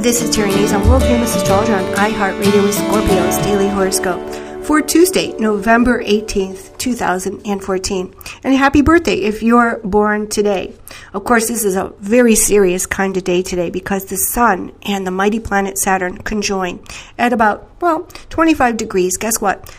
This is Terry Nazon, world famous astrologer on iHeartRadio with Scorpio's Daily Horoscope for Tuesday, November 18th, 2014. And happy birthday if you're born today. Of course, this is a very serious kind of day today because the Sun and the mighty planet Saturn conjoin at about, well, 25 degrees. Guess what?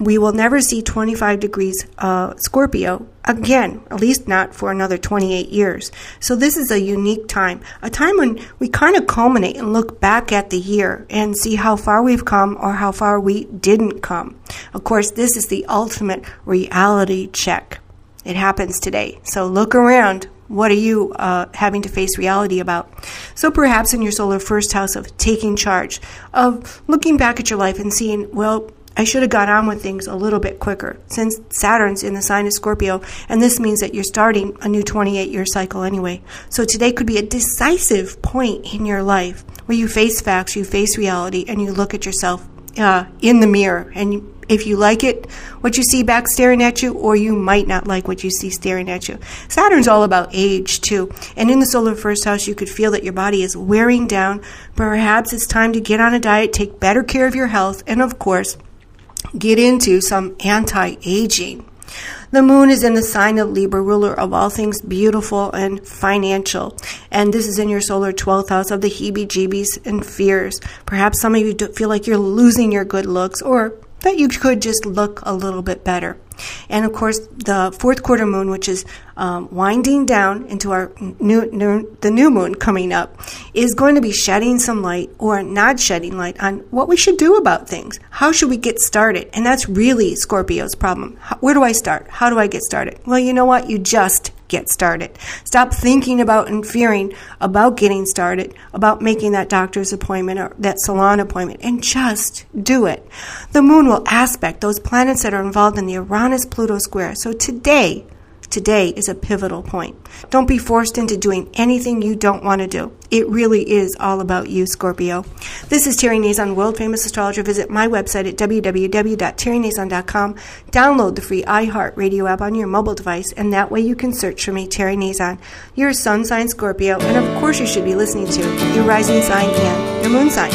We will never see 25 degrees uh, Scorpio again, at least not for another 28 years. So this is a unique time, a time when we kind of culminate and look back at the year and see how far we've come or how far we didn't come. Of course, this is the ultimate reality check. It happens today. So look around. What are you uh, having to face reality about? So perhaps in your solar first house of taking charge, of looking back at your life and seeing, well, I should have got on with things a little bit quicker since Saturn's in the sign of Scorpio, and this means that you're starting a new 28 year cycle anyway. So today could be a decisive point in your life where you face facts, you face reality, and you look at yourself uh, in the mirror. And if you like it, what you see back staring at you, or you might not like what you see staring at you. Saturn's all about age, too. And in the solar first house, you could feel that your body is wearing down. Perhaps it's time to get on a diet, take better care of your health, and of course, get into some anti aging. The moon is in the sign of Libra, ruler of all things beautiful and financial. And this is in your solar 12th house of the heebie jeebies and fears. Perhaps some of you feel like you're losing your good looks or that you could just look a little bit better. And of course, the fourth quarter moon, which is um, winding down into our new, new, the new moon coming up, is going to be shedding some light or not shedding light on what we should do about things. How should we get started? And that's really Scorpio's problem. How, where do I start? How do I get started? Well, you know what? You just get started. Stop thinking about and fearing about getting started, about making that doctor's appointment or that salon appointment, and just do it. The moon will aspect those planets that are involved in the Uranus Pluto square. So today, Today is a pivotal point. Don't be forced into doing anything you don't want to do. It really is all about you, Scorpio. This is Terry Nazon, world famous astrologer. Visit my website at www.terrynazon.com. Download the free iHeartRadio app on your mobile device, and that way you can search for me, Terry Nazon. Your sun sign Scorpio, and of course you should be listening to your rising sign and your moon sign.